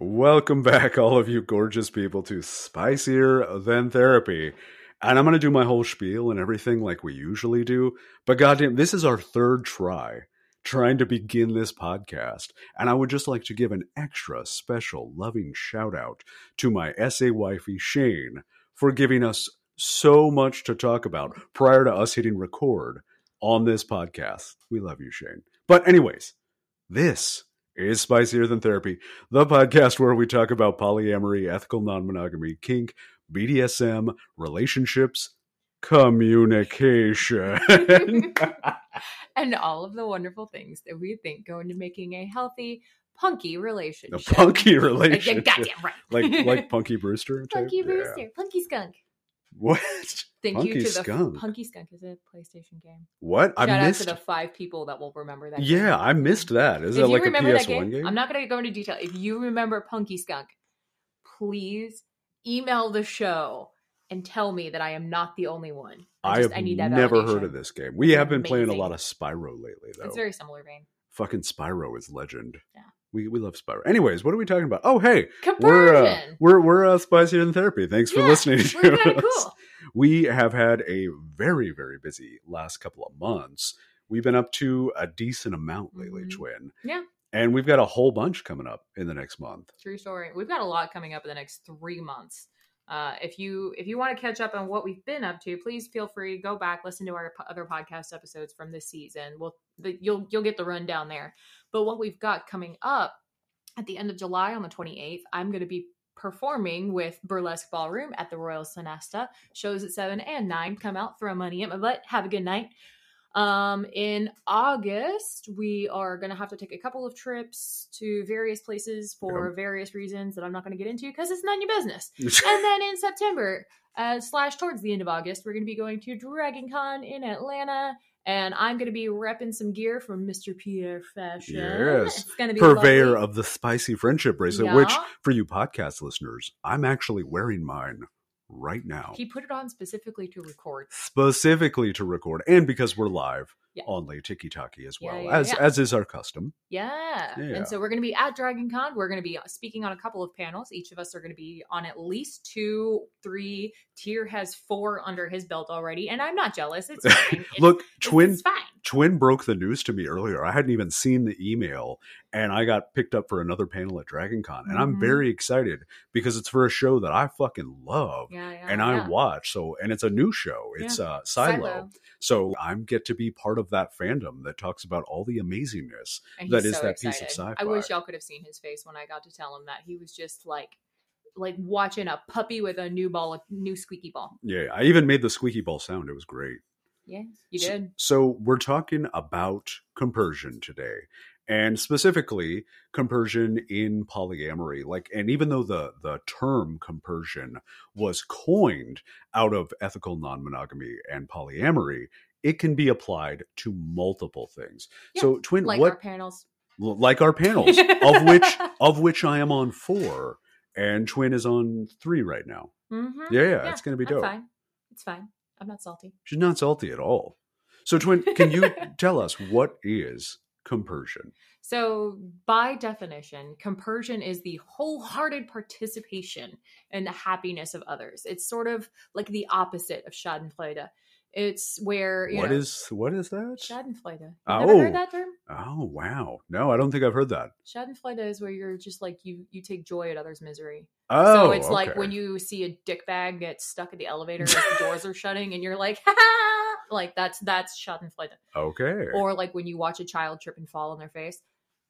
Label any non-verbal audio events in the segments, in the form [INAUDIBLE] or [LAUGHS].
Welcome back, all of you gorgeous people, to Spicier Than Therapy. And I'm going to do my whole spiel and everything like we usually do. But goddamn, this is our third try trying to begin this podcast. And I would just like to give an extra special loving shout out to my essay wifey, Shane, for giving us so much to talk about prior to us hitting record on this podcast. We love you, Shane. But, anyways, this is Spicier Than Therapy, the podcast where we talk about polyamory, ethical non monogamy, kink, BDSM, relationships, communication. [LAUGHS] [LAUGHS] and all of the wonderful things that we think go into making a healthy, punky relationship. a relationship. punky Like, relationship. Goddamn right. Like, like [LAUGHS] Punky Brewster? Punky Yeah. Brewster, Punky Skunk. What? Thank Punky you to the Skunk. Punky Skunk is a PlayStation game. What? I Shout missed out to the five people that will remember that. Yeah, game. I missed that. Is if that like a PS1 game, game? I'm not going to go into detail. If you remember Punky Skunk, please email the show and tell me that I am not the only one. I just- have need that never heard of this game. We have been playing a lot of Spyro lately, though. It's very similar vein. Fucking Spyro is legend. Yeah. We, we love Spyro. Anyways, what are we talking about? Oh, hey, Compersion. we're uh, we're we're uh, Spicier Than Therapy. Thanks for Yeah, listening to us. cool. We have had a very very busy last couple of months. We've been up to a decent amount lately, Mhm. Twen. Yeah. And we've got a whole bunch coming up in the next month. True story. We've got a lot coming up in the next three months. Uh, if you if you want to catch up on what we've been up to, please feel free to go back listen to our other podcast episodes from this season. We'll the, you'll you'll get the rundown there. But what we've got coming up at the end of July on the 28th, I'm going to be performing with Burlesque Ballroom at the Royal Sonesta. Shows at seven and nine. Come out, throw money at my butt. Have a good night. Um, in August, we are going to have to take a couple of trips to various places for various reasons that I'm not going to get into because it's none of your business. [LAUGHS] and then in September, uh, slash towards the end of August, we're going to be going to Dragon Con in Atlanta. And I'm going to be repping some gear from Mr. Pierre Fashion. Yes. It's going to be Purveyor lovely. of the spicy friendship bracelet, which for you podcast listeners, I'm actually wearing mine right now. He put it on specifically to record. specifically to record and because we're live Yeah. on Late Tiki Taki as well yeah, as yeah. as is our custom. Yeah. And so we're going to be at Dragon Con. We're going to be uh, speaking on a couple of panels. Each of us are going to be on at least two, three. Tyr has four under his belt already. And I'm not jealous. It's fine. [LAUGHS] Look, it's- Twen It's fine. Twen broke the news to me earlier. I hadn't even seen the email and I got picked up for another panel at Dragon Con. And I'm Mhm. very excited because it's for a show that I fucking love Yeah, yeah. and yeah. I watch. So and it's a new show. It's uh Silo. So I'm get to be part of that fandom that talks about all the amazingness. that is that so that piece of excited. sci-fi. I wish y'all could have seen his face when I got to tell him that. He was just like, like watching a puppy with a new ball, a new squeaky ball. Yeah, I even made the squeaky ball sound. It was great. Yeah, you So- did. So, we're talking about compersion today, and specifically compersion in polyamory. Like, and even though the the term compersion was coined out of ethical non-monogamy and polyamory, it can be applied to multiple things. Yeah, so, Twen, Like what our panels. like our panels, of which [LAUGHS] of which I am on four, and Twen is on three right now. Mm-hmm. Yeah, yeah, it's gonna be I'm dope. Fine. It's fine. I'm not salty. She's not salty at all. So, Twen, can you [LAUGHS] tell us what is compersion? So, by definition, compersion is the wholehearted participation in the happiness of others. It's sort of like the opposite of Schadenfreude. It's where you What know, is what is that? Schadenfreude. You Oh. never heard oh. that term? Oh wow! No, I don't think I've heard that. Schadenfreude is where you're just like you you take joy at others' misery. Oh, so it's like when you see a dick bag get stuck at the elevator as the doors are [LAUGHS] shutting, and you're like, ha ha! Like that's that's Schadenfreude. okay. Or like when you watch a child trip and fall on their face,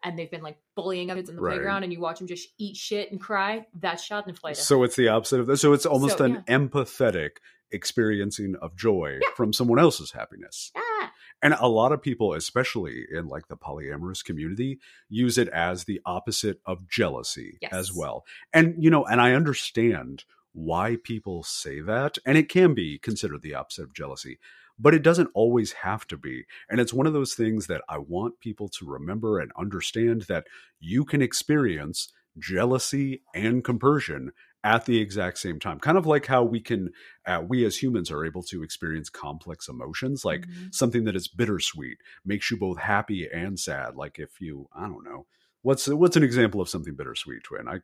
and they've been like bullying kids in the Right. playground, and you watch them just eat shit and cry. That's Schadenfreude. so it's the opposite of that. So it's almost So, an empathetic experiencing of joy Yeah. from someone else's happiness. ah, And a lot of people, especially in like the polyamorous community, use it as the opposite of jealousy Yes. as well. And, you know, and I understand why people say that. And it can be considered the opposite of jealousy, but it doesn't always have to be. And it's one of those things that I want people to remember and understand that you can experience jealousy and compersion at the exact same time. Kind of like how we can, uh, we as humans are able to experience complex emotions, like Mhm. something that is bittersweet makes you both happy and sad. Like if you, I don't know, what's what's an example of something bittersweet, Twen? I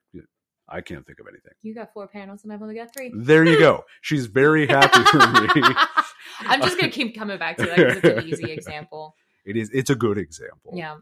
I can't think of anything. You got four panels and I've only got three. There you go. [LAUGHS] She's very happy for me. [LAUGHS] I'm just gonna keep coming back to that because it's an easy [LAUGHS] example. It is. It's a good example. Yeah.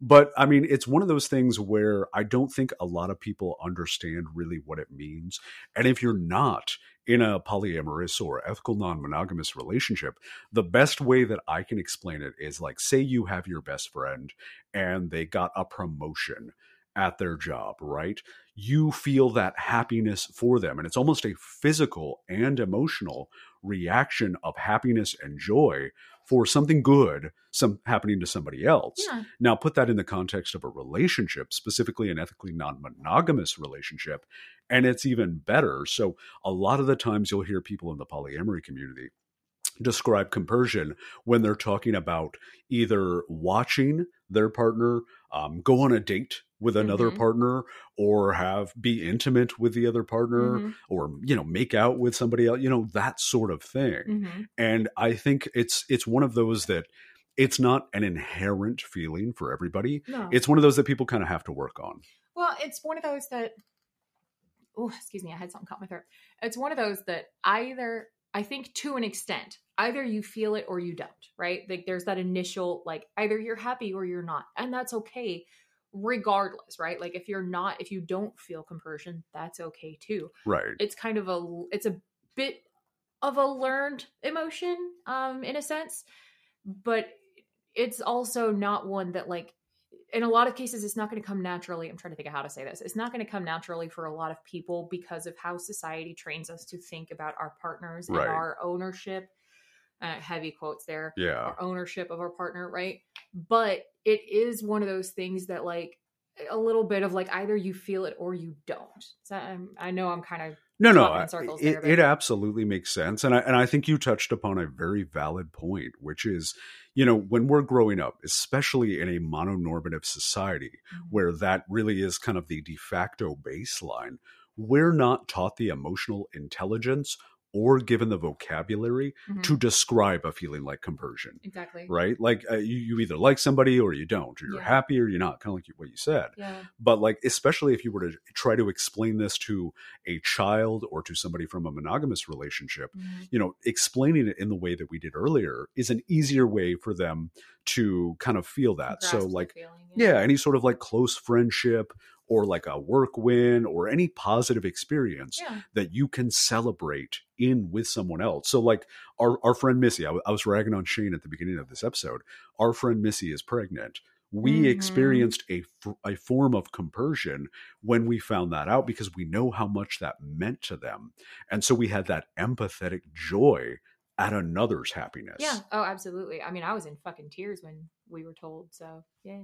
But I mean, it's one of those things where I don't think a lot of people understand really what it means. And if you're not in a polyamorous or ethical non monogamous relationship, the best way that I can explain it is like, say you have your best friend and they got a promotion at their job, right? You feel that happiness for them. And it's almost a physical and emotional reaction of happiness and joy for something good some happening to somebody else. Yeah. Now, put that in the context of a relationship, specifically an ethically non monogamous relationship, and it's even better. So, a lot of the times you'll hear people in the polyamory community describe compersion when they're talking about either watching their partner um, go on a date with another Mhm. partner or have be intimate with the other partner Mhm. or you know make out with somebody else you know that sort of thing Mhm. and i think it's it's one of those that it's not an inherent feeling for everybody No. it's one of those that people kind of have to work on Well, it's one of those that. Oh, excuse me, I had something caught my throat. It's one of those that either I think to an extent, either you feel it or you don't, right? Like there's that initial like either you're happy or you're not, and that's okay, regardless, right? Like if you're not, if you don't feel compersion, that's okay too. right It's kind of a, it's a bit of a learned emotion, um, in a sense, but it's also not one that like in a lot of cases it's not going to come naturally i'm trying to think of how to say this it's not going to come naturally for a lot of people because of how society trains us to think about our partners Right. and our ownership uh, heavy quotes there yeah. our ownership of our partner right? But it is one of those things that like a little bit of like either you feel it or you don't. So I'm, i know i'm kind of no no I- it, it absolutely makes sense and I, and I think you touched upon a very valid point which is you know when we're growing up especially in a mononormative society where that really is kind of the de facto baseline we're not taught the emotional intelligence or given the vocabulary Mhm. to describe a feeling like compersion exactly right like uh, you, you either like somebody or you don't or you're Yeah. happy or you're not kind of like you- what you said yeah but like especially if you were to try to explain this to a child or to somebody from a monogamous relationship Mhm. you know explaining it in the way that we did earlier is an easier way for them to kind of feel that so like feeling, yeah any sort of like close friendship or like a work win or any positive experience yeah that you can celebrate in with someone else. So, like our, our friend Missy, I, w- I was ragging on Shane at the beginning of this episode. Our friend Missy is pregnant. We Mhm. experienced a, f- a form of compersion when we found that out because we know how much that meant to them. And so we had that empathetic joy at another's happiness. Yeah. Oh, absolutely. I mean, I was in fucking tears when we were told. So yeah.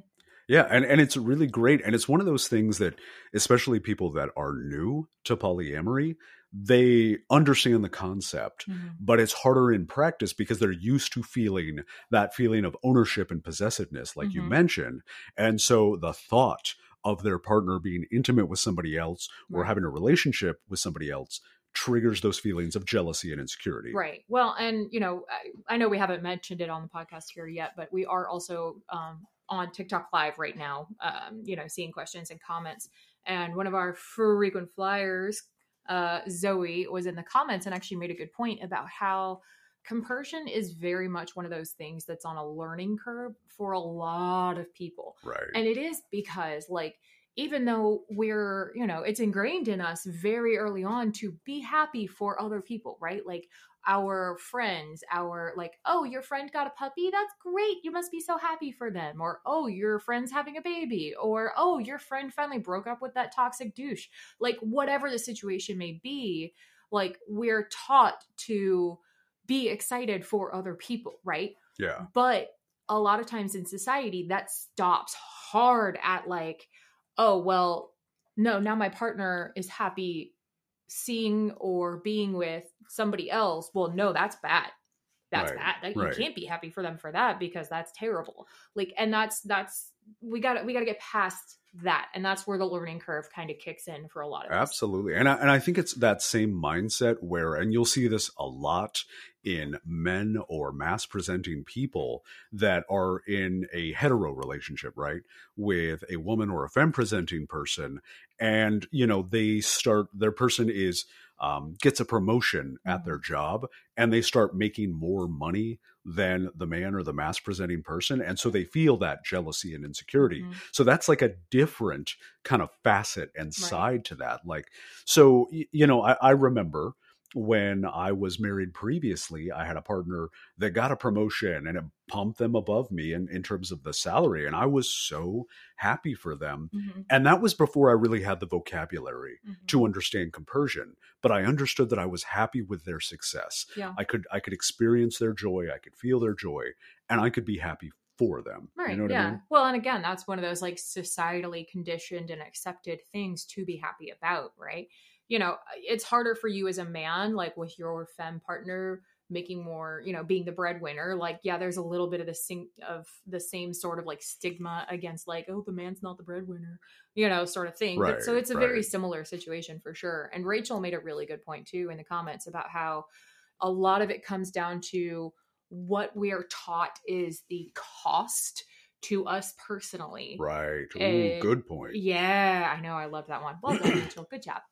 Yeah, and, and it's really great. And it's one of those things that, especially people that are new to polyamory, they understand the concept, but it's harder in practice because they're used to feeling that feeling of ownership and possessiveness, like you Mhm. mentioned. And so the thought of their partner being intimate with somebody else or having a relationship with somebody else triggers those feelings of jealousy and insecurity. Right. Well, and you know, I, I know we haven't mentioned it on the podcast here yet, but we are also um, on TikTok Live right now. Um, you know, seeing questions and comments. And one of our frequent flyers, uh, Zoe, was in the comments and actually made a good point about how compersion is very much one of those things that's on a learning curve for a lot of people. Right. And it is because, like, even though we're, you know, it's ingrained in us very early on to be happy for other people, right? Like our friends, our, like, oh, your friend got a puppy. That's great. You must be so happy for them. Or, oh, your friend's having a baby. Or, oh, your friend finally broke up with that toxic douche. Like, whatever the situation may be, like, we're taught to be excited for other people, right? Yeah. But a lot of times in society, that stops hard at like, oh, well, no, now my partner is happy seeing or being with somebody else. Well, no, that's bad. That's Right, bad. Like, right. You can't be happy for them for that because that's terrible. Like, and that's that's we got to we got to get past that, and that's where the learning curve kind of kicks in for a lot of us. Absolutely. And I, and I think it's that same mindset where, and you'll see this a lot in men or mass presenting people that are in a hetero relationship, right? With a woman or a femme presenting person. And, you know, they start, their person is, um, gets a promotion at their job and they start making more money than the man or the mass presenting person. And so they feel that jealousy and insecurity. Mhm. So that's like a different kind of facet and side to that. Like, so, you know, I, I remember when I was married previously, I had a partner that got a promotion and it pumped them above me in, in terms of the salary. And I was so happy for them. Mhm. And that was before I really had the vocabulary Mhm. to understand compersion. But I understood that I was happy with their success. Yeah. I could I could experience their joy, I could feel their joy, and I could be happy for them. Right. You know what yeah. I mean? Well, and again, that's one of those like societally conditioned and accepted things to be happy about, right? You know, it's harder for you as a man, like with your femme partner making more, you know, being the breadwinner. Like, yeah, there's a little bit of the sing of the same sort of like stigma against like, oh, the man's not the breadwinner, you know, sort of thing. but so it's a very similar situation for sure. And Rachel made a really good point too in the comments about how a lot of it comes down to what we are taught is the cost to us personally. Right. Ooh, good point. Yeah, I know. I love that one. Well done, Rachel. Good job.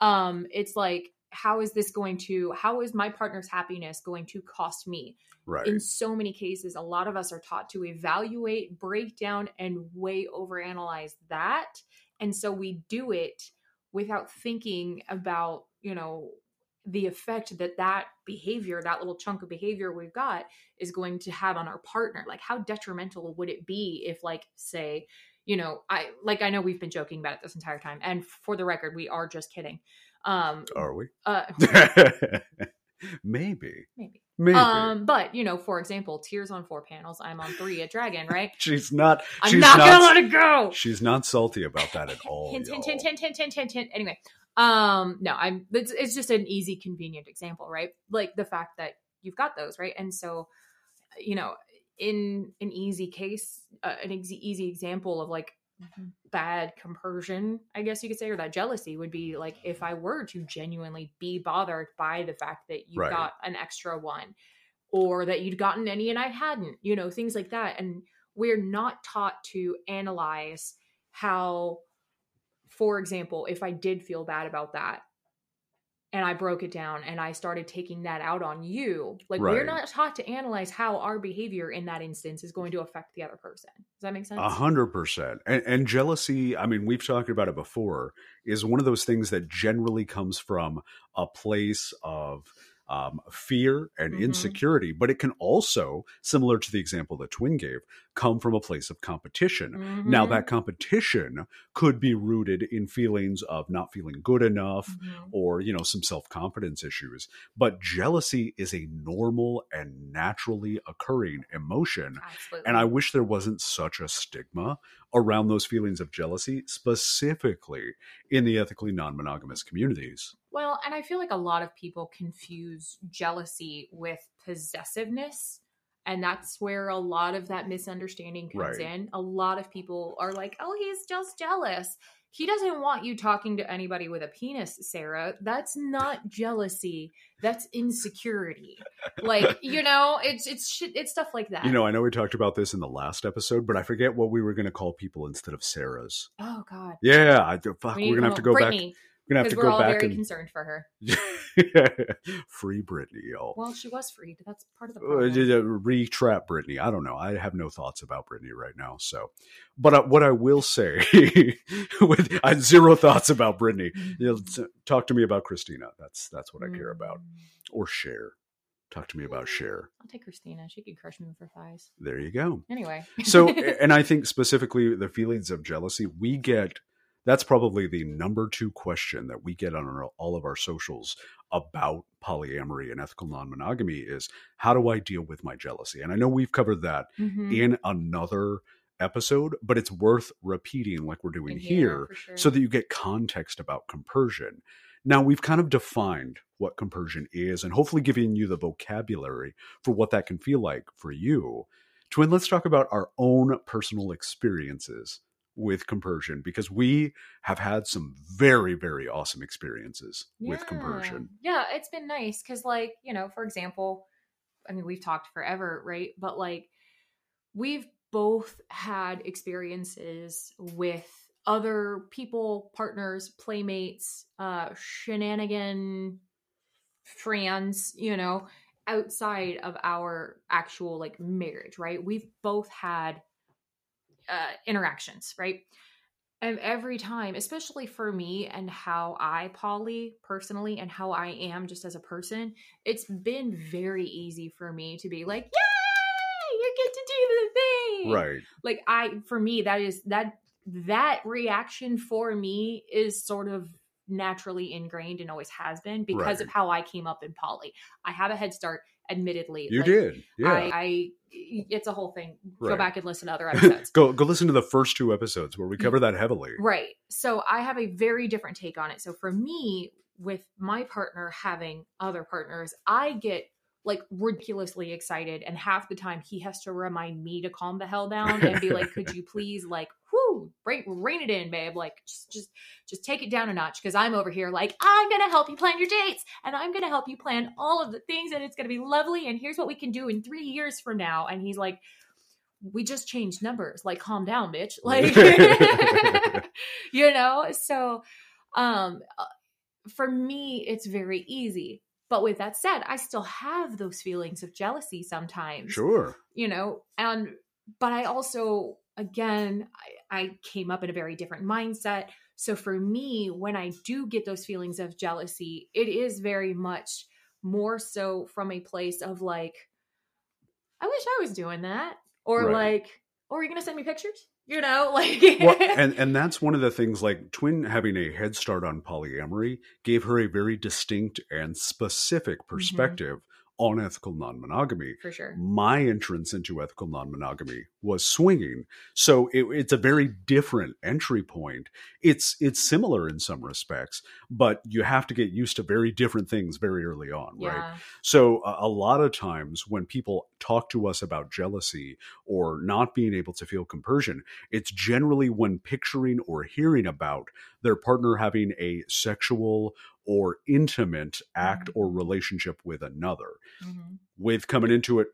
Um, it's like, how is this going to? How is my partner's happiness going to cost me? Right. In so many cases, a lot of us are taught to evaluate, break down, and way overanalyze that, and so we do it without thinking about, you know, the effect that that behavior, that little chunk of behavior we've got, is going to have on our partner. Like, how detrimental would it be if, like, say, you know, I like I know we've been joking about it this entire time, and for the record, we are just kidding. Um, Are we? uh, [LAUGHS] [LAUGHS] Maybe. maybe. Maybe. Um, but you know, for example, Tyr's on four panels. I'm on three at Dragon, right? [LAUGHS] she's not. I'm she's not, gonna let it go. She's not salty about that at all. hint, hint, hint, hint, hint, hint, hint, hint. Anyway, um, no, I'm. It's, it's just an easy, convenient example, right? Like the fact that you've got those, right? And so, you know, in an easy case, uh, an easy, easy example of like bad compersion, I guess you could say, or that jealousy would be like if I were to genuinely be bothered by the fact that you Right. got an extra one or that you'd gotten any and I hadn't, you know, things like that. And we're not taught to analyze how, for example, if I did feel bad about that and I broke it down and I started taking that out on you, like we're not taught to analyze how our behavior in that instance is going to affect the other person. Does that make sense? A hundred percent. And, and jealousy, I mean, we've talked about it before, is one of those things that generally comes from a place of um, fear and Mhm. insecurity, but it can also, similar to the example that Twen gave, come from a place of competition. Now, Mhm. that competition could be rooted in feelings of not feeling good enough Mhm. or, you know, some self confidence issues. But jealousy is a normal and naturally occurring emotion. Absolutely. And I wish there wasn't such a stigma around those feelings of jealousy, specifically in the ethically non monogamous communities. Well, and I feel like a lot of people confuse jealousy with possessiveness. And that's where a lot of that misunderstanding comes Right. in. A lot of people are like, oh, he's just jealous. He doesn't want you talking to anybody with a penis, Sarah. That's not jealousy. That's insecurity. Like, you know, it's it's shit it's stuff like that. You know, I know we talked about this in the last episode, but I forget what we were going to call people instead of Sarah's. Oh God. Yeah, I, fuck, We we're going to have to go back. We're to have to we're go all back very and concerned for her. [LAUGHS] free Britney, y'all. Well, she was freed. That's part of the Uh, problem. uh, re-trap Britney. I don't know. I have no thoughts about Britney right now. So, but uh, what I will say, [LAUGHS] with I zero thoughts about Britney. You know, talk to me about Christina. That's that's what I care about. Mm. Or Cher. Talk to me about Cher. I'll take Christina. She could crush me with her thighs. There you go. Anyway. So, [LAUGHS] and I think specifically the feelings of jealousy, we get That's probably the number two question that we get on our, all of our socials about polyamory and ethical non monogamy is how do I deal with my jealousy? And I know we've covered that Mhm. in another episode, but it's worth repeating like we're doing Yeah, here sure. so that you get context about compersion. Now, we've kind of defined what compersion is and hopefully giving you the vocabulary for what that can feel like for you. Twen, let's talk about our own personal experiences with compersion because we have had some very, very awesome experiences with Yeah. compersion. Yeah, it's been nice because, like, you know, for example, I mean, we've talked forever, right? But like, we've both had experiences with other people, partners, playmates, uh, shenanigan friends, you know, outside of our actual like marriage, right? We've both had uh, interactions, right? And every time, especially for me and how I poly personally and how I am just as a person, it's been very easy for me to be like, yay, you get to do the thing. Right. Like I for me, that is that that reaction for me is sort of naturally ingrained and always has been because Right. of how I came up in poly. I have a head start, admittedly. You Like, did. Yeah. I, I it's a whole thing. Go back and listen to other [LAUGHS] episodes. go go listen to the first two episodes where we cover that heavily. Right. So I have a very different take on it. So for me, with my partner having other partners, I get like ridiculously excited. And half the time he has to remind me to calm the hell down and be like, could [LAUGHS] you please like, whoo, rein, rein it in, babe. Like just just just take it down a notch. Cause I'm over here like, I'm gonna help you plan your dates and I'm gonna help you plan all of the things and it's gonna be lovely. And here's what we can do in three years from now. And he's like, we just changed numbers. Like, calm down, bitch. [LAUGHS] Like, [LAUGHS] you know. So, um, uh, for me, it's very easy. But with that said, I still have those feelings of jealousy sometimes. Sure. You know, and but I also, again, I, I came up in a very different mindset. So for me, when I do get those feelings of jealousy, it is very much more so from a place of like, I wish I was doing that. Or Right. like, or are you gonna send me pictures? You know, [LAUGHS] like well, and and that's one of the things. Like Twen having a head start on polyamory gave her a very distinct and specific mm-hmm. perspective on ethical non-monogamy. for sure. My entrance into ethical non-monogamy was swinging, so it, it's a very different entry point. It's it's similar in some respects, but you have to get used to very different things very early on, right? So a, a lot of times when people talk to us about jealousy or not being able to feel compersion, it's generally when picturing or hearing about their partner having a sexual or intimate act or relationship with another. Mhm. With coming into it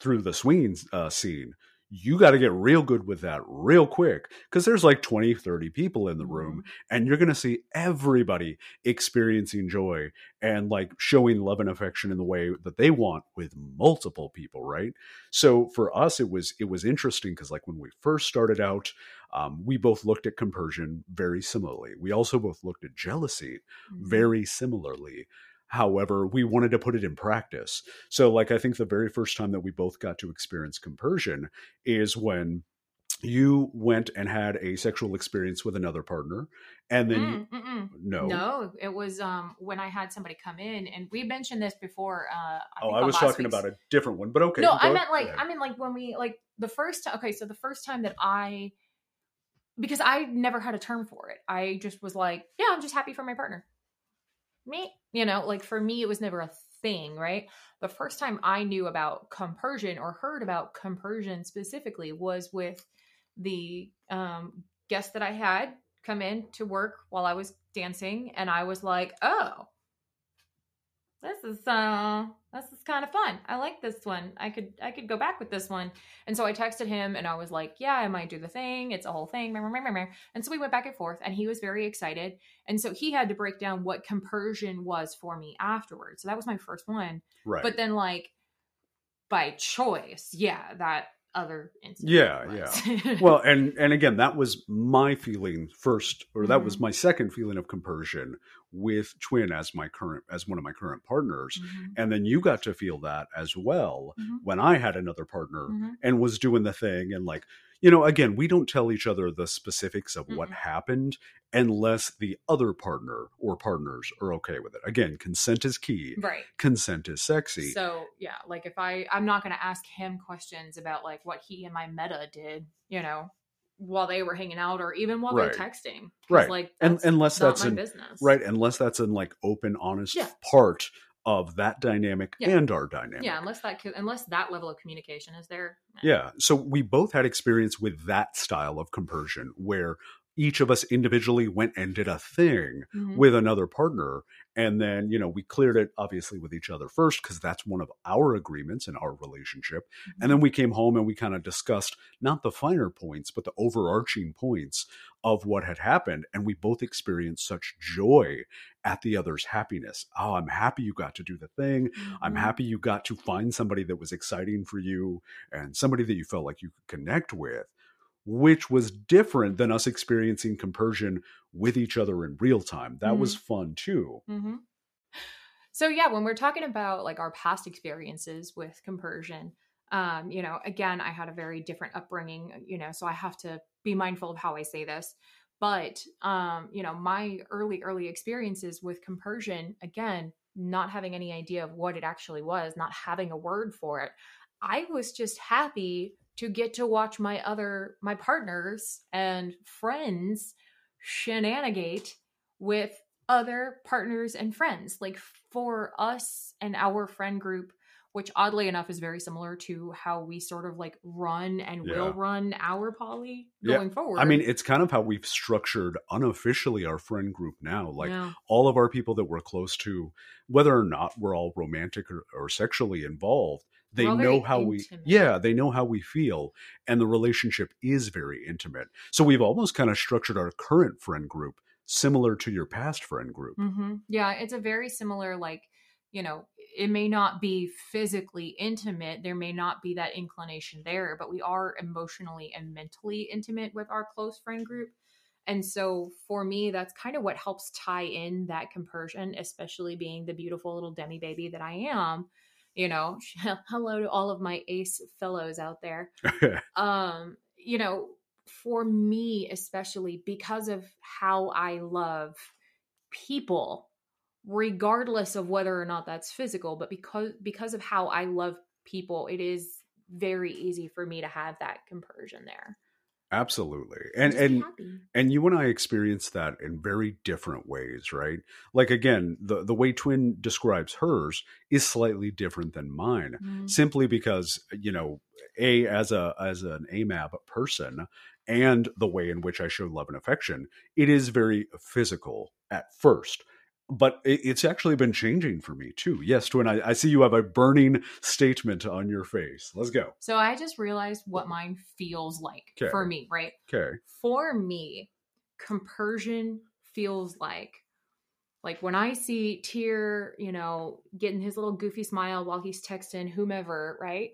through the swinging uh, scene, you got to get real good with that real quick because there's like 20, 30 people in the room and you're going to see everybody experiencing joy and like showing love and affection in the way that they want with multiple people right? So for us it was it was interesting because like when we first started out um, we both looked at compersion very similarly. We also both looked at jealousy Mhm. very similarly however we wanted to put it in practice so like i think the very first time that we both got to experience compersion is when you went and had a sexual experience with another partner and then Mm, no No, it was um when I had somebody come in, and we mentioned this before. Uh, I oh i was talking week's- about a different one but okay no, I meant like go I mean like when we like the first. Okay, so the first time that I, because I never had a term for it. I just was like, yeah, I'm just happy for my partner. Me, you know, like for me, it was never a thing, right? The first time I knew about compersion or heard about compersion specifically was with the um, guest that I had come in to work while I was dancing, and I was like, oh, this is uh this is kind of fun. I like this one. I could I could go back with this one. And so I texted him and I was like, yeah, I might do the thing. It's a whole thing. And so we went back and forth and he was very excited. And so he had to break down what compersion was for me afterwards. So that was my first one. right But then like by choice, yeah, that other incident. Yeah, was. [LAUGHS] well and and again that was my feeling first or that was Mhm. my second feeling of compersion with Twen as my current as one of my current partners Mhm, and then you got to feel that as well mhm, when i had another partner mhm. and was doing the thing and like you know, again, we don't tell each other the specifics of what Mm-mm. happened unless the other partner or partners are okay with it. Again, consent is key. right. Consent is sexy. So yeah, like if I I'm not gonna ask him questions about like what he and my meta did, you know, while they were hanging out or even while Right. they're texting. Right. Like And- unless not that's my an- business. right. Unless that's an like open, honest Yeah. part of that dynamic Yeah. and our dynamic. Yeah, unless that unless that level of communication is there. eh. Yeah. So we both had experience with that style of compersion where each of us individually went and did a thing Mhm. with another partner. And then, you know, we cleared it obviously with each other first because that's one of our agreements in our relationship. And then we came home and we kind of discussed not the finer points, but the overarching points of what had happened. And we both experienced such joy at the other's happiness. Oh, I'm happy you got to do the thing. I'm Mhm. happy you got to find somebody that was exciting for you and somebody that you felt like you could connect with, which was different than us experiencing compersion with each other in real time. That was fun too. hmm So yeah, when we're talking about like our past experiences with compersion, um, you know, again, I had a very different upbringing, you know, so I have to be mindful of how I say this. But um, you know, my early, early experiences with compersion, again, not having any idea of what it actually was, not having a word for it, I was just happy to get to watch my other my partners and friends shenanigate with other partners and friends. Like for us and our friend group, which oddly enough is very similar to how we sort of like run and Yeah. will run our poly Yeah. going forward. I mean, it's kind of how we've structured unofficially our friend group now. Like Yeah. all of our people that we're close to, whether or not we're all romantic or, or sexually involved, they We're know how we yeah they know how we feel and the relationship is very intimate so we've almost kind of structured our current friend group similar to your past friend group hmm Yeah, it's a very similar, like, you know, it may not be physically intimate. There may not be that inclination there, but we are emotionally and mentally intimate with our close friend group. And so for me, that's kind of what helps tie in that compersion, especially being the beautiful little demi baby that I am. You know, [LAUGHS] hello to all of my ace fellows out there. [LAUGHS] Um you know for me especially because of how i love people regardless of whether or not that's physical but because because of how i love people it is very easy for me to have that compersion there absolutely and and happy. and you and I experienced that in very different ways, right? Like again, the the way Twen describes hers is slightly different than mine, Mhm. simply because you know, a as a as an AMAB person, and the way in which I show love and affection, it is very physical at first. But it, it's actually been changing for me too. Yes, Twen, I, I see you have a burning statement on your face. Let's go. so i just realized what mine feels like Okay. for me right Okay. for me, compersion feels like like when I see Tyr, you know, getting his little goofy smile while he's texting whomever, right?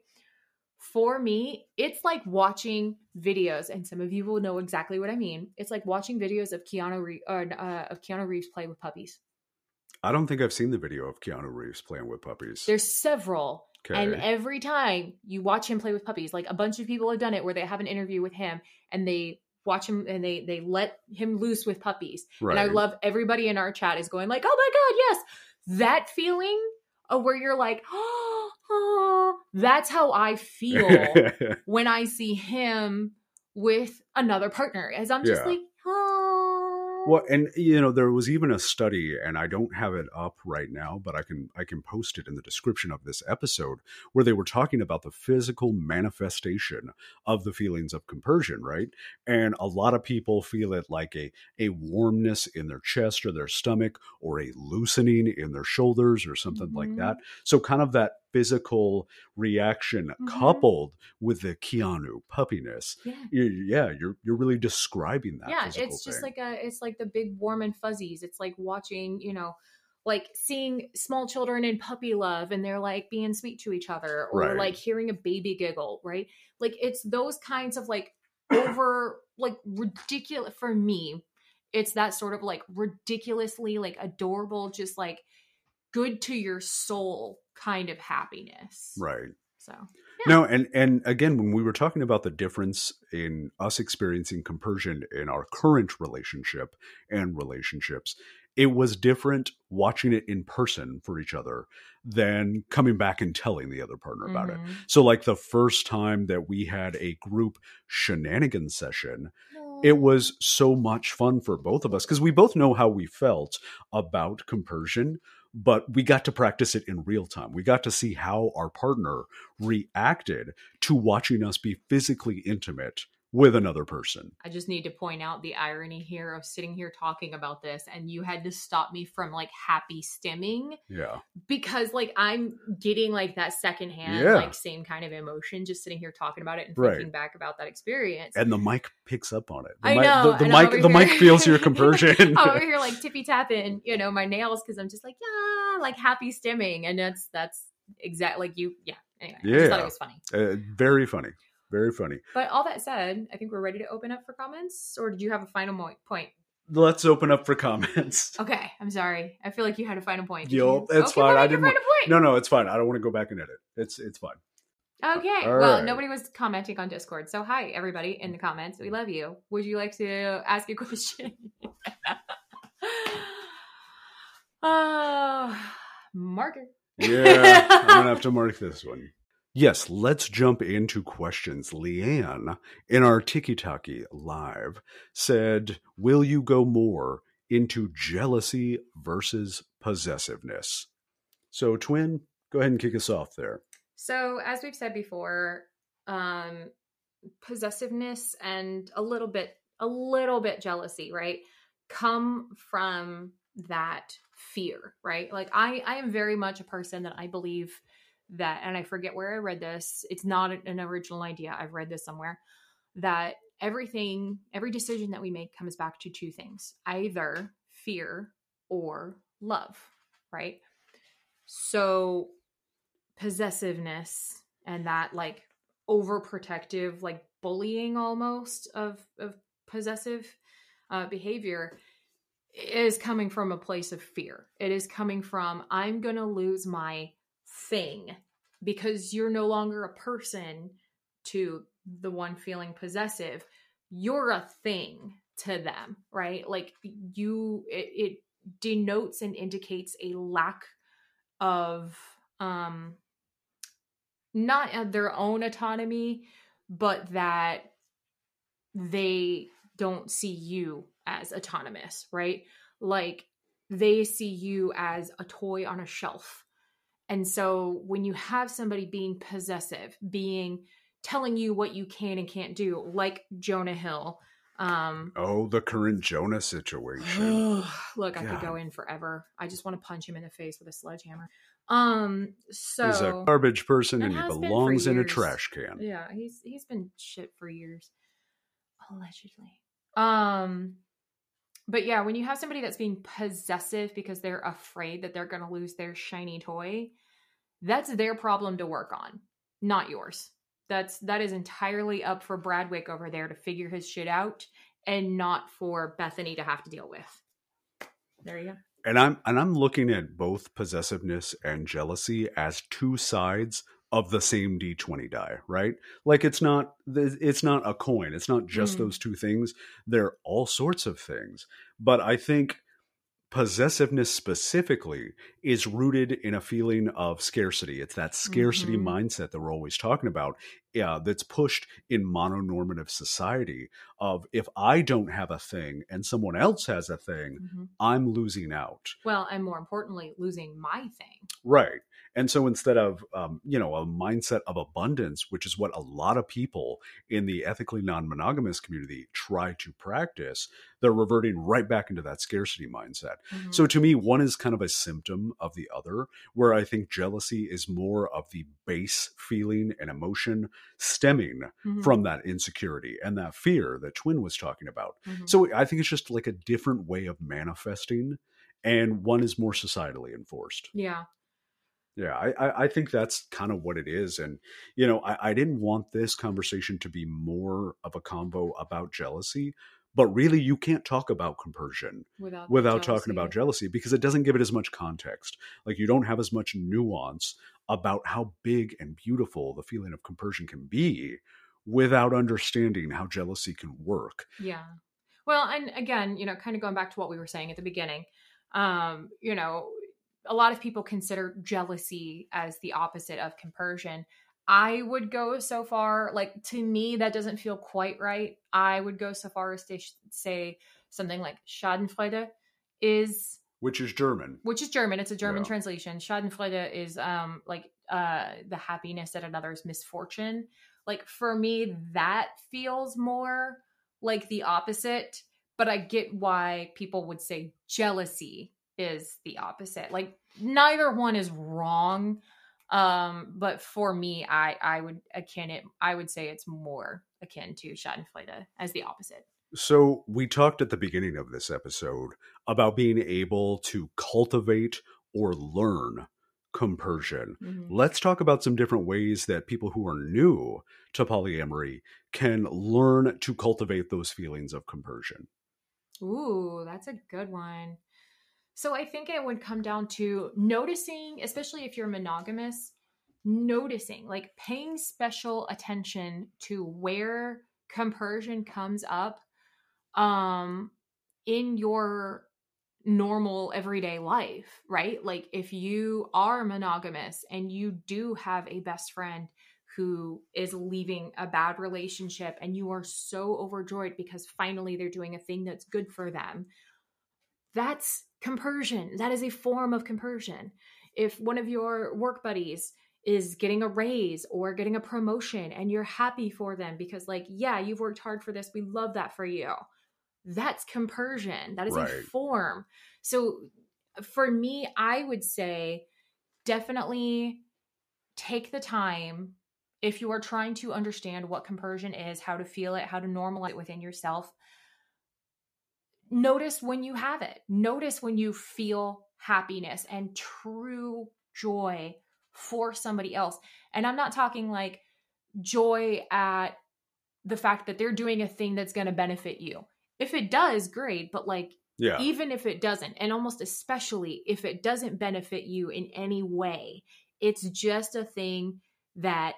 For me, it's like watching videos, and some of you will know exactly what I mean. It's like watching videos of Keanu Reeves, uh, uh, of Keanu Reeves play with puppies. I don't think I've seen the video of Keanu Reeves playing with puppies. There's several, okay. and every time you watch him play with puppies, like a bunch of people have done it where they have an interview with him and they watch him and they they let him loose with puppies. right. And I love everybody in our chat is going like, "Oh my god, yes!" That feeling of where you're like, [GASPS] "Oh, that's how I feel [LAUGHS] when I see him with another partner." As I'm just Yeah. like, "Oh." Well, and you know, there was even a study, and I don't have it up right now, but I can I can post it in the description of this episode, where they were talking about the physical manifestation of the feelings of compersion, right? And a lot of people feel it like a a warmness in their chest or their stomach, or a loosening in their shoulders, or something like Mhm. that. So, kind of that physical reaction Mhm. coupled with the Keanu puppiness. yeah. You, yeah, you're you're really describing that. yeah it's just thing. like a it's like the big warm and fuzzies it's like watching you know like seeing small children in puppy love and they're like being sweet to each other or Right. like hearing a baby giggle right like it's those kinds of like over like ridiculous for me it's that sort of like ridiculously like adorable just like good to your soul kind of happiness Right. So No, and and again, when we were talking about the difference in us experiencing compersion in our current relationship and relationships, it was different watching it in person for each other than coming back and telling the other partner about it. Mhm. So, like the first time that we had a group shenanigan session, it was so much fun for both of us because we both know how we felt about compersion but we got to practice it in real time. We got to see how our partner reacted to watching us be physically intimate with another person I just need to point out the irony here of sitting here talking about this and you had to stop me from like happy stimming yeah because like I'm getting like that secondhand Yeah. like same kind of emotion just sitting here talking about it and Right. thinking back about that experience. and the mic picks up on it the I mic, know. the, the mic the mic feels your [LAUGHS] compersion I'm over here like tippy tapping, you know, my nails because I'm just like, yeah, like happy stimming. And that's that's exact like you yeah. Anyway, I just thought Yeah. it was funny. uh, very funny very funny But all that said, I think we're ready to open up for comments. Or did you have a final mo- point? let's open up for comments [LAUGHS] Okay, I'm sorry. I feel like you had a final point. Yo, that's okay, fine. I didn't no no it's fine i don't want to go back and edit it's it's fine Okay. All well, right. nobody was commenting on Discord. So, hi, everybody in the comments. We love you. Would you like to ask a [LAUGHS] question? oh, [LAUGHS] marker. Yeah, I'm gonna have to mark this one. Yes, let's jump into questions. Leanne in our Tiki Taki live said, Will you go more into jealousy versus possessiveness? So, Twen, go ahead and kick us off there. So, as we've said before, um, possessiveness and a little bit, a little bit jealousy, right, come from that fear, right? Like I, I am very much a person that I believe that, and I forget where I read this. It's not an original idea. I've read this somewhere that everything, every decision that we make comes back to two things: either fear or love, right? So possessiveness and that like overprotective like bullying almost of of possessive uh, behavior is coming from a place of fear it is coming from i'm gonna lose my thing because you're no longer a person to the one feeling possessive. You're a thing to them right? Like you it, it denotes and indicates a lack of um not their own autonomy but that they don't see you as autonomous right? Like they see you as a toy on a shelf and so when you have somebody being possessive being telling you what you can and can't do like jonah hill um Oh, the current Jonah situation. look i could go in forever. I just want to punch him in the face with a sledgehammer. Um so He's a garbage person and he has been for belongs in a trash can. yeah he's he's been shit for years allegedly. Um but yeah when you have somebody that's being possessive because they're afraid that they're going to lose their shiny toy that's their problem to work on not yours. That's that is entirely up for bradwick over there to figure his shit out and not for bethany to have to deal with. There you go. And i'm and i'm looking at both possessiveness and jealousy as two sides of the same d20 die right? Like it's not it's not a coin. It's not just Mm. those two things. They're all sorts of things. But i think possessiveness specifically is rooted in a feeling of scarcity. It's that scarcity Mhm. mindset that we're always talking about yeah, that's pushed in mononormative society of if i don't have a thing and someone else has a thing Mhm. i'm losing out well and more importantly losing my thing Right. And so instead of, um, you know, a mindset of abundance, which is what a lot of people in the ethically non monogamous community try to practice, they're reverting right back into that scarcity mindset. Mhm. So to me, one is kind of a symptom of the other, where I think jealousy is more of the base feeling and emotion stemming Mhm. from that insecurity and that fear that Twen was talking about. Mhm. So I think it's just like a different way of manifesting, and one is more societally enforced. yeah Yeah, I, I, I think that's kind of what it is. And, you know, I, I didn't want this conversation to be more of a convo about jealousy, but really you can't talk about compersion without without talking about jealousy because it doesn't give it as much context. Like you don't have as much nuance about how big and beautiful the feeling of compersion can be without understanding how jealousy can work. Yeah. Well, and again, you know, kind of going back to what we were saying at the beginning, um, you know, a lot of people consider jealousy as the opposite of compersion. I would go so far, like to me, that doesn't feel quite right. I would go so far as to sh- say something like Schadenfreude is, Which is German. which is German. It's a German Yeah. translation. Schadenfreude is um like uh the happiness at another's misfortune. Like for me, that feels more like the opposite. But I get why people would say jealousy is the opposite. Like neither one is wrong um but for me i i would akin it i would say it's more akin to schadenfreude as the opposite So, we talked at the beginning of this episode about being able to cultivate or learn compersion. Mhm. Let's talk about some different ways that people who are new to polyamory can learn to cultivate those feelings of compersion. Ooh, that's a good one. So I think it would come down to noticing, especially if you're monogamous, noticing, like paying special attention to where compersion comes up um in your normal everyday life, right? Like if you are monogamous and you do have a best friend who is leaving a bad relationship and you are so overjoyed because finally they're doing a thing that's good for them that's compersion. That is a form of compersion. If one of your work buddies is getting a raise or getting a promotion and you're happy for them because like yeah you've worked hard for this. We love that for you that's compersion that is a form so for me i would say definitely take the time if you are trying to understand what compersion is, how to feel it, how to normalize it within yourself. Notice when you have it. Notice when you feel happiness and true joy for somebody else. And I'm not talking like joy at the fact that they're doing a thing that's going to benefit you. If it does, great, but like Yeah. even if it doesn't, and almost especially if it doesn't benefit you in any way, it's just a thing that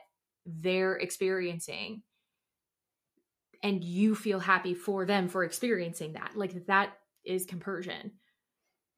they're experiencing and you feel happy for them for experiencing that. Like that is compersion.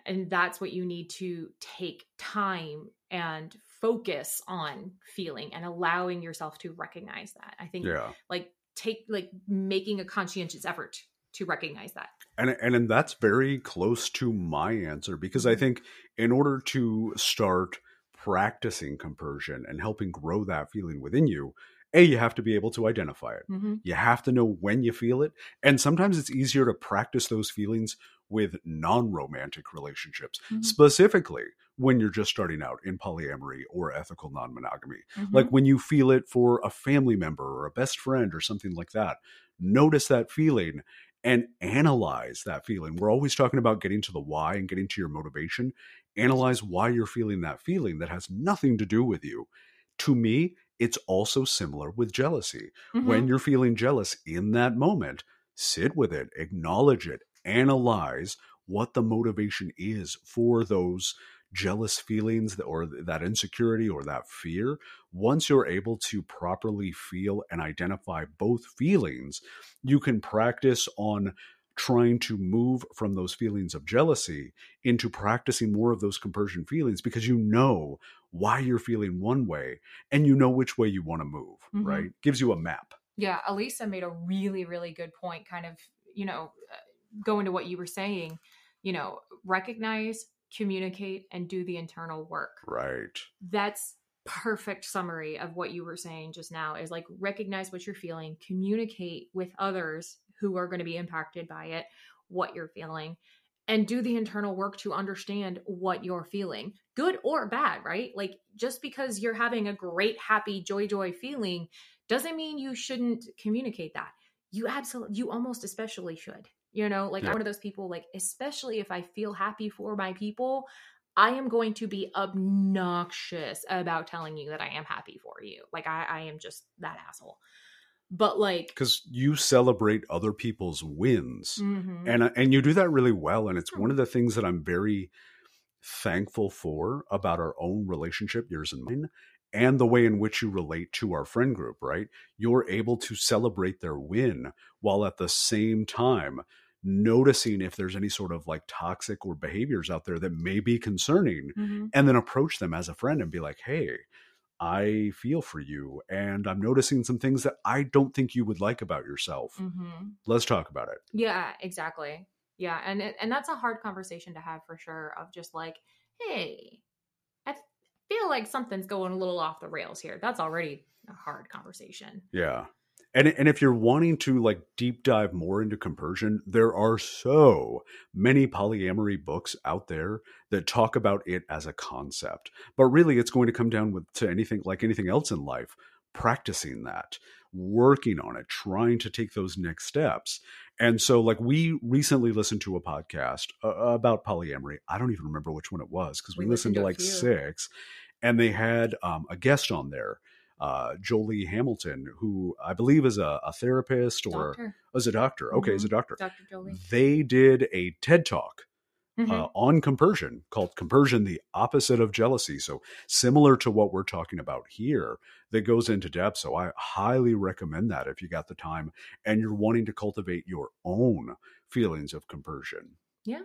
And that's what you need to take time and focus on feeling and allowing yourself to recognize that. I think yeah. like take like making a conscientious effort to recognize that. And and and that's very close to my answer because I Mhm. think in order to start practicing compersion and helping grow that feeling within you, a you have to be able to identify it. Mm-hmm. You have to know when you feel it, and sometimes it's easier to practice those feelings with non-romantic relationships, Mhm. specifically when you're just starting out in polyamory or ethical non-monogamy Mm-hmm. like when you feel it for a family member or a best friend or something like that notice that feeling and analyze that feeling. We're always talking about getting to the why and getting to your motivation. Analyze why you're feeling that feeling that has nothing to do with you. To me it's also similar with jealousy. Mm-hmm. when you're feeling jealous in that moment sit with it acknowledge it analyze what the motivation is for those jealous feelings or that insecurity or that fear once you're able to properly feel and identify both feelings you can practice on trying to move from those feelings of jealousy into practicing more of those compersion feelings because you know why you're feeling one way and you know which way you want to move Mhm. right gives you a map Yeah, Elisa made a really, really good point, kind of, you know, uh, going to what you were saying, you know, recognize, communicate, and do the internal work. right That's perfect summary of what you were saying just now is like recognize what you're feeling, communicate with others who are going to be impacted by it, what you're feeling, and do the internal work to understand what you're feeling, good or bad, right? Like just because you're having a great, happy, joy, joy feeling doesn't mean you shouldn't communicate that. You absolutely, you almost especially should. You know, like Yeah. I'm one of those people, like, especially if I feel happy for my people, I am going to be obnoxious about telling you that I am happy for you. Like, I, I am just that asshole. But, like, because you celebrate other people's wins mhm. and and you do that really well and it's one of the things that i'm very thankful for about our own relationship yours and mine and the way in which you relate to our friend group, right? You're able to celebrate their win while at the same time noticing if there's any sort of like toxic or behaviors out there that may be concerning Mhm. and then approach them as a friend and be like, hey, I feel for you and I'm noticing some things that I don't think you would like about yourself. Mhm. Let's talk about it. Yeah, exactly. Yeah, and and that's a hard conversation to have for sure. Of just like, hey, I feel like something's going a little off the rails here. That's already a hard conversation. Yeah. And and if you're wanting to like deep dive more into compersion, there are so many polyamory books out there that talk about it as a concept. But really it's going to come down with to anything like anything else in life, practicing that, working on it, trying to take those next steps. And so like we recently listened to a podcast uh, about polyamory. I don't even remember which one it was because we, We listened listened to like few. six and they had um, a guest on there uh, Joli Hamilton, who I believe is a, a therapist or Doctor, is a doctor. Okay, is a doctor. Dr. Joli. They did a TED talk Mhm. uh, on compersion called Compersion, the Opposite of Jealousy. So, similar to what we're talking about here, that goes into depth. So, I highly recommend that if you got the time and you're wanting to cultivate your own feelings of compersion. Yeah.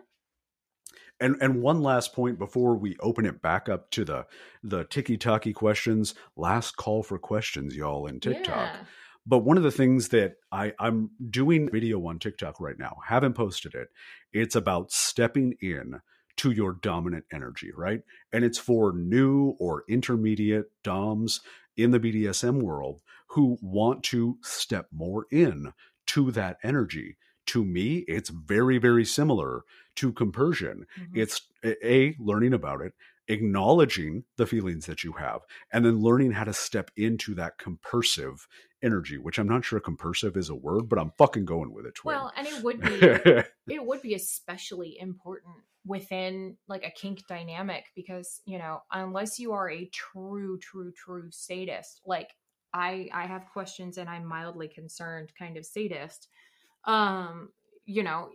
And and one last point before we open it back up to the the ticky tacky questions. Last call for questions, y'all, in TikTok. Yeah. But one of the things that I, I'm doing video on TikTok right now, haven't posted it. It's about stepping in to your dominant energy, right? And it's for new or intermediate DOMs in the BDSM world who want to step more in to that energy. To me, it's very, very similar to compersion. Mhm. It's a learning about it, acknowledging the feelings that you have, and then learning how to step into that compersive energy, which I'm not sure compersive is a word, but I'm fucking going with it. Twen. well, and it would be [LAUGHS] it would be especially important within like a kink dynamic because you know unless you are a true true true sadist like i i have questions and i'm mildly concerned kind of sadist um you know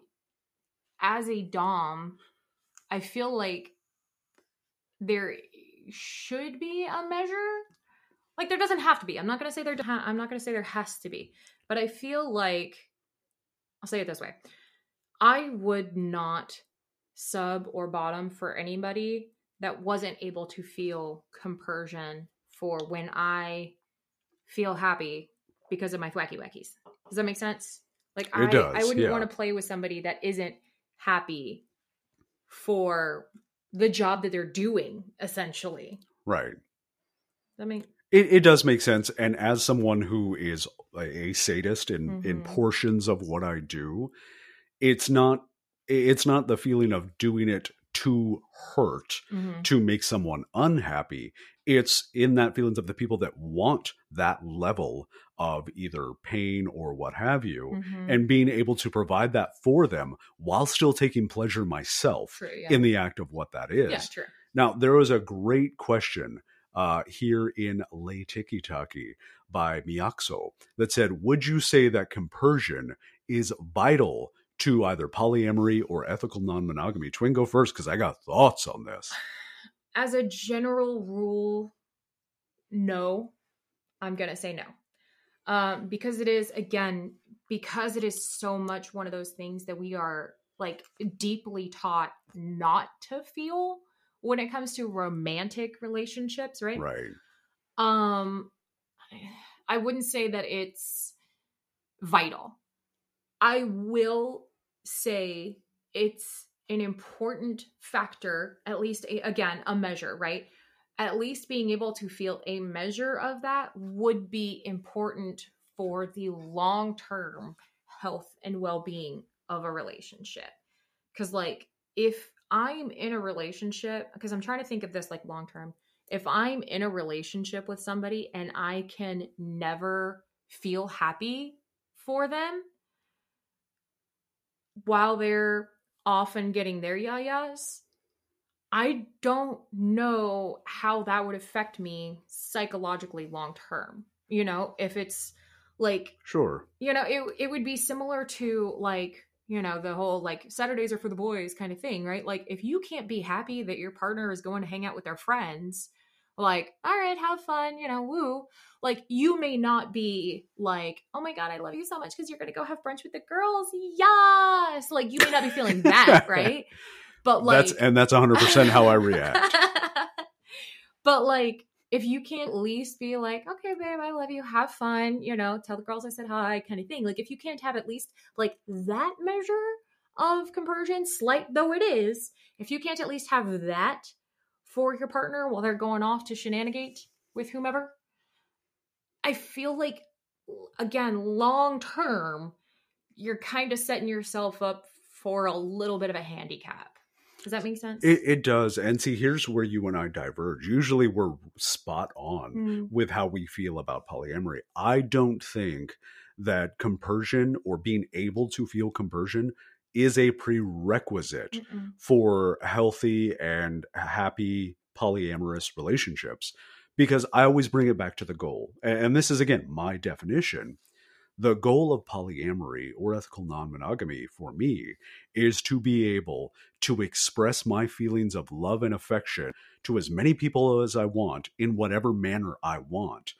as a dom i feel like there should be a measure like there doesn't have to be i'm not going to say there ha- i'm not going to say there has to be but i feel like I'll say it this way. I would not sub or bottom for anybody that wasn't able to feel compersion for when I feel happy because of my thwacky wackies. Does that make sense? Like I, does, I wouldn't yeah. want to play with somebody that isn't happy for the job that they're doing, essentially. right. I mean, It, it does make sense. And as someone who is a, sadist in, in Mhm. portions of what I do, it's not it's not the feeling of doing it to hurt mhm. to make someone unhappy. It's in that feelings of the people that want that level of either pain or what have you, Mhm. and being able to provide that for them while still taking pleasure myself true, yeah. in the act of what that is. yeah, true. Now, there was a great question uh, here in Le Tiki Taki by Miyaxo that said, Would you say that compersion is vital to either polyamory or ethical non monogamy? Twen, go first because I got thoughts on this. as a general rule, no. I'm gonna say no. Um, because it is again, because it is so much one of those things that we are like deeply taught not to feel when it comes to romantic relationships, right? Right. Um I wouldn't say that it's vital. I will say it's an important factor, at least a, again, a measure, right? At least being able to feel a measure of that would be important for the long term health and well being of a relationship. Because, like, if I'm in a relationship, because I'm trying to think of this like long term, if I'm in a relationship with somebody and I can never feel happy for them while they're often getting their yayas, I don't know how that would affect me psychologically long term. You know, if it's like Sure. you know it it would be similar to like you know the whole like saturdays are for the boys kind of thing right like if you can't be happy that your partner is going to hang out with their friends like, all right, have fun, you know, woo. Like, you may not be like, oh my God, I love you so much because you're going to go have brunch with the girls. Yes. Like, you may not be feeling that, [LAUGHS] right? But like, that's and that's 100% how I react. [LAUGHS] but like, if you can't at least be like, okay, babe, I love you, have fun, you know, tell the girls I said hi, kind of thing. Like, if you can't have at least like that measure of compersion, slight though it is, if you can't at least have that for your partner while they're going off to shenanigate with whomever, I feel like, again, long term, you're kind of setting yourself up for a little bit of a handicap. Does that make sense? It, it does. And see, here's where you and I diverge. Usually we're spot on Mm. with how we feel about polyamory. I don't think that compersion or being able to feel compersion is a prerequisite Mm-mm. for healthy and happy polyamorous relationships because I always bring it back to the goal. And this is, again, my definition. The goal of polyamory or ethical non monogamy for me is to be able to express my feelings of love and affection to as many people as I want in whatever manner I want.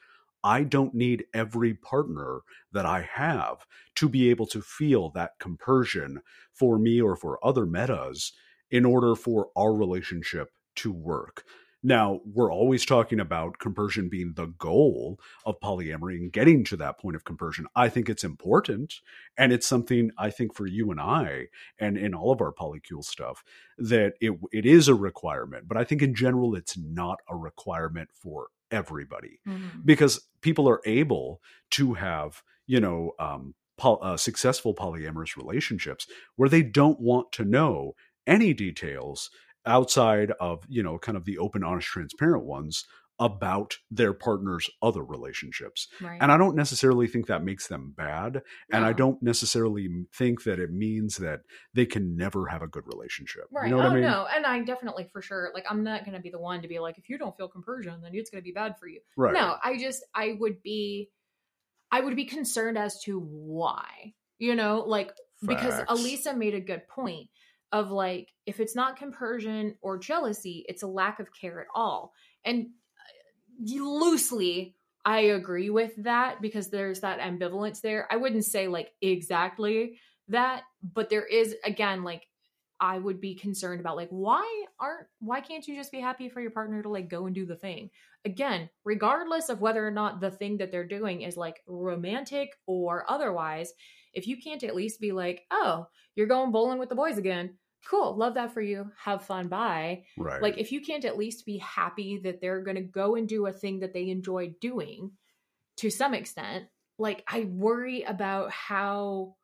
I don't need every partner that I have to be able to feel that compersion for me or for other metas in order for our relationship to work. Now, we're always talking about compersion being the goal of polyamory and getting to that point of compersion. I think it's important. And it's something I think for you and I, and in all of our polycule stuff, that it, it is a requirement. But I think in general, it's not a requirement for everybody Mhm. because people are able to have you know um, pol- uh, successful polyamorous relationships where they don't want to know any details outside of you know kind of the open honest transparent ones about their partner's other relationships Right. and i don't necessarily think that makes them bad and i don't necessarily think that it means that they can never have a good relationship Right. you know what oh i mean no, and I definitely for sure like I'm not gonna be the one to be like if you don't feel compersion, then it's gonna be bad for you. right No, I just I would be I would be concerned as to why. You know, like because Elisa made a good point of like if it's not compersion or jealousy, it's a lack of care at all. And loosely I agree with that because there's that ambivalence there. I wouldn't say like exactly that, but there is again like I would be concerned about like why aren't why can't you just be happy for your partner to like go and do the thing? Again, regardless of whether or not the thing that they're doing is like romantic or otherwise, if you can't at least be like, "Oh, you're going bowling with the boys again." Cool, love that for you. Have fun, bye. right Like if you can't at least be happy that they're going to go and do a thing that they enjoy doing to some extent, like I worry about how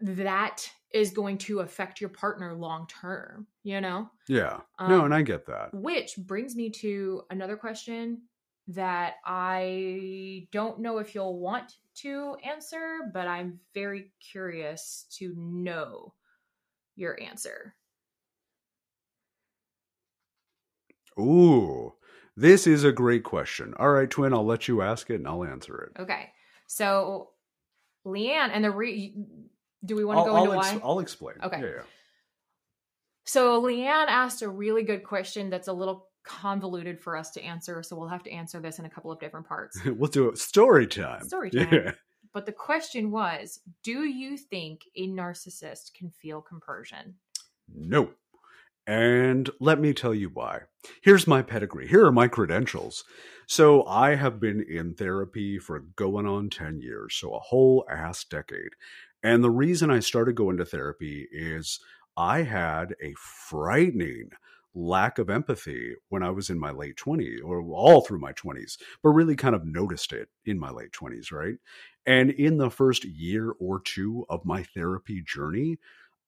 that is going to affect your partner long term, you know? yeah no Um, and i get that Which brings me to another question that I don't know if you'll want to answer, but I'm very curious to know your answer. Ooh, this is a great question. All right, twin, I'll let you ask it and I'll answer it. Okay. So, Leanne, and the re. Do we want to I'll, go I'll into ex- why? I'll explain. Okay. Yeah, yeah. So, Leanne asked a really good question that's a little convoluted for us to answer. So, we'll have to answer this in a couple of different parts. [LAUGHS] we'll do it. Story time. Story time. [LAUGHS] Yeah. But the question was Do you think a narcissist can feel compersion? No. And let me tell you why. Here's my pedigree. Here are my credentials. So I have been in therapy for going on 10 years, so a whole ass decade. And the reason I started going to therapy is I had a frightening lack of empathy when I was in my late 20s or all through my 20s, but really kind of noticed it in my late 20s, right? And in the first year or two of my therapy journey,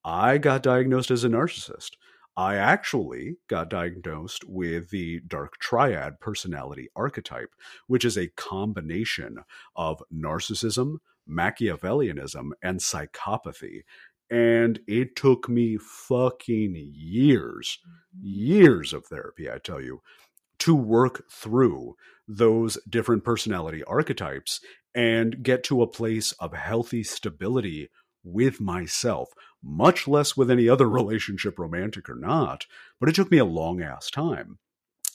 I got diagnosed as a narcissist. I actually got diagnosed with the dark triad personality archetype, which is a combination of narcissism, Machiavellianism, and psychopathy. And it took me fucking years, mm-hmm. years of therapy, I tell you, to work through those different personality archetypes and get to a place of healthy stability with myself, much less with any other [LAUGHS] relationship, romantic or not. But it took me a long ass time.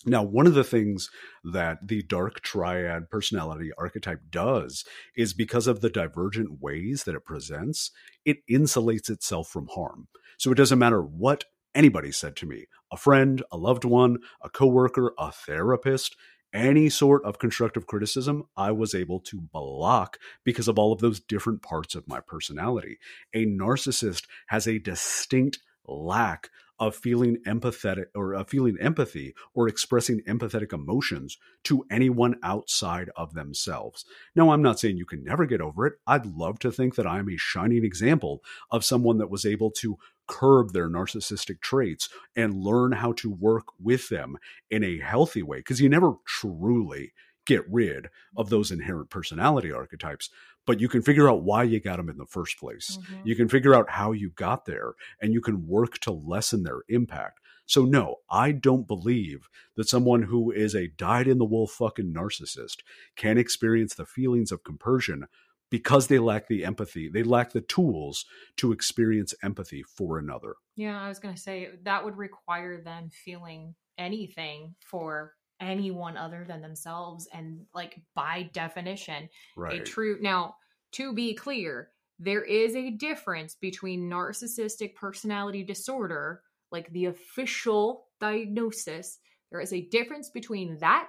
Now, one of the things that the dark triad personality archetype does is because of the divergent ways that it presents, it insulates itself from harm. So it doesn't matter what anybody said to me a friend, a loved one, a coworker, a therapist any sort of constructive criticism I was able to block because of all of those different parts of my personality. A narcissist has a distinct lack of feeling empathetic or of feeling empathy or expressing empathetic emotions to anyone outside of themselves. Now, I'm not saying you can never get over it. I'd love to think that I'm a shining example of someone that was able to curb their narcissistic traits and learn how to work with them in a healthy way because you never truly get rid of those inherent personality archetypes but you can figure out why you got them in the first place. Mm-hmm. You can figure out how you got there and you can work to lessen their impact. So, no, I don't believe that someone who is a dyed in the wool fucking narcissist can experience the feelings of compersion because they lack the empathy. They lack the tools to experience empathy for another. Yeah, I was going to say that would require them feeling anything for anyone other than themselves and like by definition right. a true now to be clear there is a difference between narcissistic personality disorder like the official diagnosis. There is a difference between that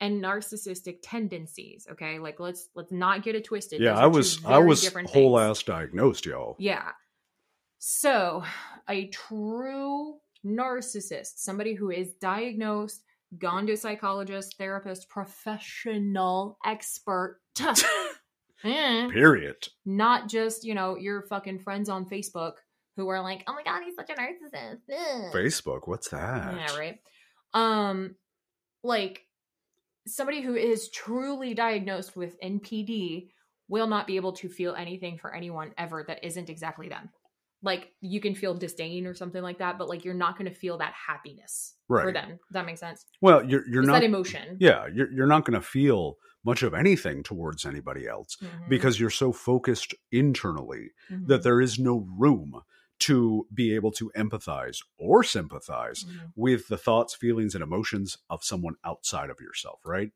and narcissistic tendencies okay? Like let's let's not get it twisted. Yeah i was i was whole things. ass diagnosed y'all. Yeah. So a true narcissist somebody who is diagnosed gone to a psychologist, therapist, professional, expert. [LAUGHS] [LAUGHS] Eh. Period. Not just, you know, your fucking friends on Facebook who are like, oh my God, he's such a narcissist. Facebook, what's that? Yeah, right. Um, like somebody who is truly diagnosed with NPD will not be able to feel anything for anyone ever that isn't exactly them like you can feel disdain or something like that, but like you're not going to feel that happiness right. for them. Does that make sense? Well, you're you're it's not that emotion. Yeah, you're you're not going to feel much of anything towards anybody else mm-hmm. because you're so focused internally mm-hmm. that there is no room to be able to empathize or sympathize mm-hmm. with the thoughts, feelings, and emotions of someone outside of yourself, right?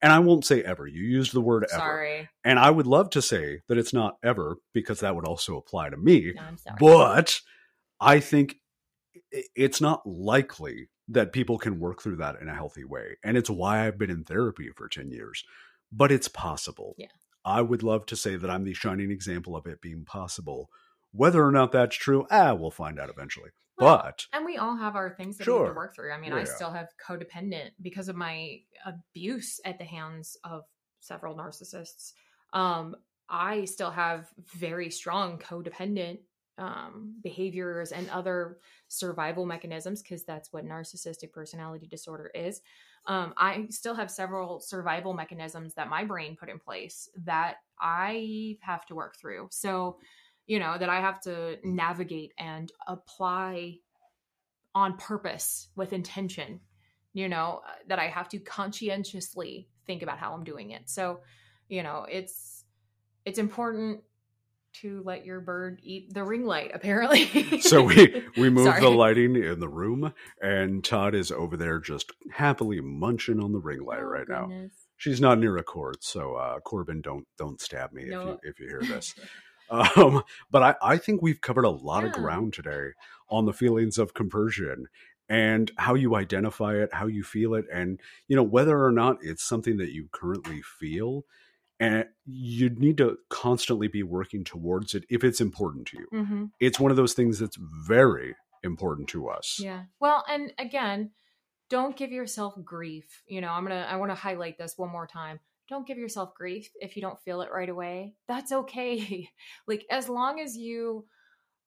And I won't say ever. You used the word ever. Sorry. And I would love to say that it's not ever because that would also apply to me. No, I'm sorry. But I think it's not likely that people can work through that in a healthy way. And it's why I've been in therapy for 10 years. But it's possible. Yeah. I would love to say that I'm the shining example of it being possible. Whether or not that's true, ah, we'll find out eventually. Well, but and we all have our things that sure. we have to work through. I mean, yeah. I still have codependent because of my abuse at the hands of several narcissists. Um, I still have very strong codependent um, behaviors and other survival mechanisms because that's what narcissistic personality disorder is. Um, I still have several survival mechanisms that my brain put in place that I have to work through. So you know, that I have to navigate and apply on purpose with intention, you know, uh, that I have to conscientiously think about how I'm doing it. So, you know, it's it's important to let your bird eat the ring light [LAUGHS] apparently so we we move the lighting in the room and todd is over there just happily munching on the ring light oh, right goodness. now she's not near a cord so uh corbin don't don't stab me no. if you if you hear this [LAUGHS] Um, but I, I think we've covered a lot yeah. of ground today on the feelings of compersion and how you identify it, how you feel it, and you know whether or not it's something that you currently feel. And you need to constantly be working towards it if it's important to you. Mm-hmm. It's one of those things that's very important to us. Yeah. Well, and again, don't give yourself grief. You know, I'm gonna I want to highlight this one more time don't give yourself grief if you don't feel it right away. That's okay. [LAUGHS] like, as long as you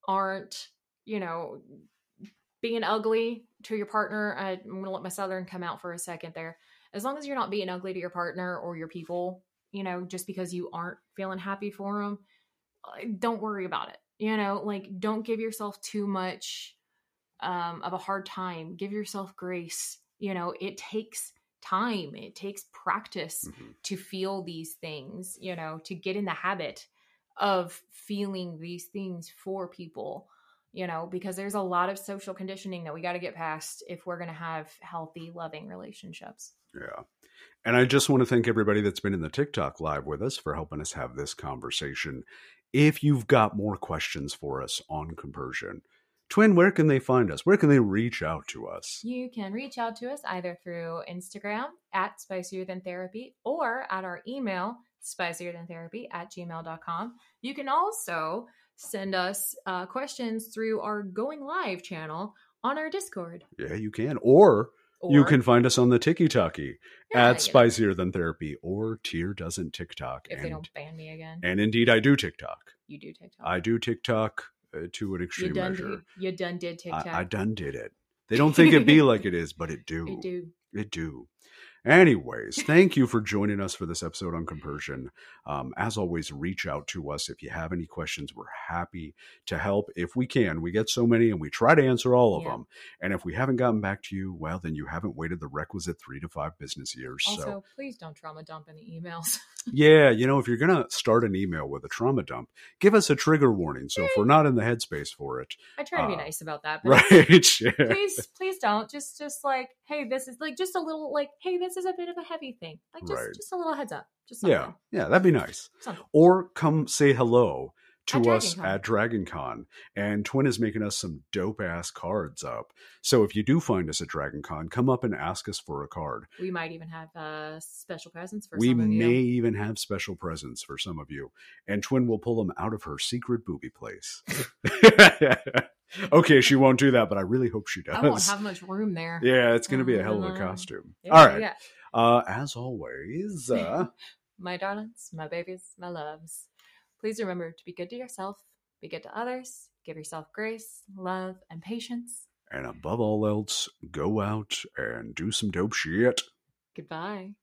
aren't, you know, being ugly to your partner, I, I'm going to let my southern come out for a second there. As long as you're not being ugly to your partner or your people, you know, just because you aren't feeling happy for them, uh, don't worry about it. You know, like, don't give yourself too much um, of a hard time. Give yourself grace. You know, it takes time it takes practice mm-hmm. to feel these things you know to get in the habit of feeling these things for people you know, because there's a lot of social conditioning that we got to get past if we're going to have healthy, loving relationships. Yeah. And I just want to thank everybody that's been in the TikTok live with us for helping us have this conversation. If you've got more questions for us on compersion, Twen, where can they find us? Where can they reach out to us? You can reach out to us either through Instagram at spicier than therapy or at our email, spicier than therapy at gmail.com. You can also send us uh, questions through our going live channel on our Discord. Yeah, you can. Or, you can find us on the Tiki Talkie Yeah, at Spicier Than Therapy or Tyr Doesn't TikTok. if and, they don't ban me again. and indeed, I do TikTok. you do TikTok. I do TikTok uh, to an you extreme done measure. did, you done did TikTok. I, I done did it. They [LAUGHS] don't think it be like it is, but it do. You do. It do. Anyways, thank you for joining us for this episode on compersion. Um, as always, reach out to us if you have any questions. We're happy to help if we can. We get so many and we try to answer all of Yeah. them. And if we haven't gotten back to you, well, then you haven't waited the requisite three to five business years. Also, so, please don't trauma dump any emails. [LAUGHS] yeah, you know, if you're going to start an email with a trauma dump, give us a trigger warning. So if we're not in the headspace for it, I try to be Uh, nice about that, but [LAUGHS] right? Yeah. please, please don't. Just, just like, hey, this is like just a little, like, hey, this is a bit of a heavy thing. Like, just, Right. just a little heads up. Just something. Yeah, yeah, that'd be nice. Something. or come say hello to At us DragonCon. at DragonCon. And Twen is making us some dope ass cards up. So if you do find us at DragonCon, come up and ask us for a card. We might even have uh, special presents for we some of may even have special presents for some of you. And Twen will pull them out of her secret booby place. [LAUGHS] [LAUGHS] okay, she won't do that, but I really hope she does. I won't have much room there. yeah, it's going to be a hell of a Uh, costume. Yeah, All right. yeah. Uh, as always, uh, [LAUGHS] My darlings, my babies, my loves. Please remember to be good to yourself, be good to others, give yourself grace, love, and patience. and above all else, go out and do some dope shit. Goodbye.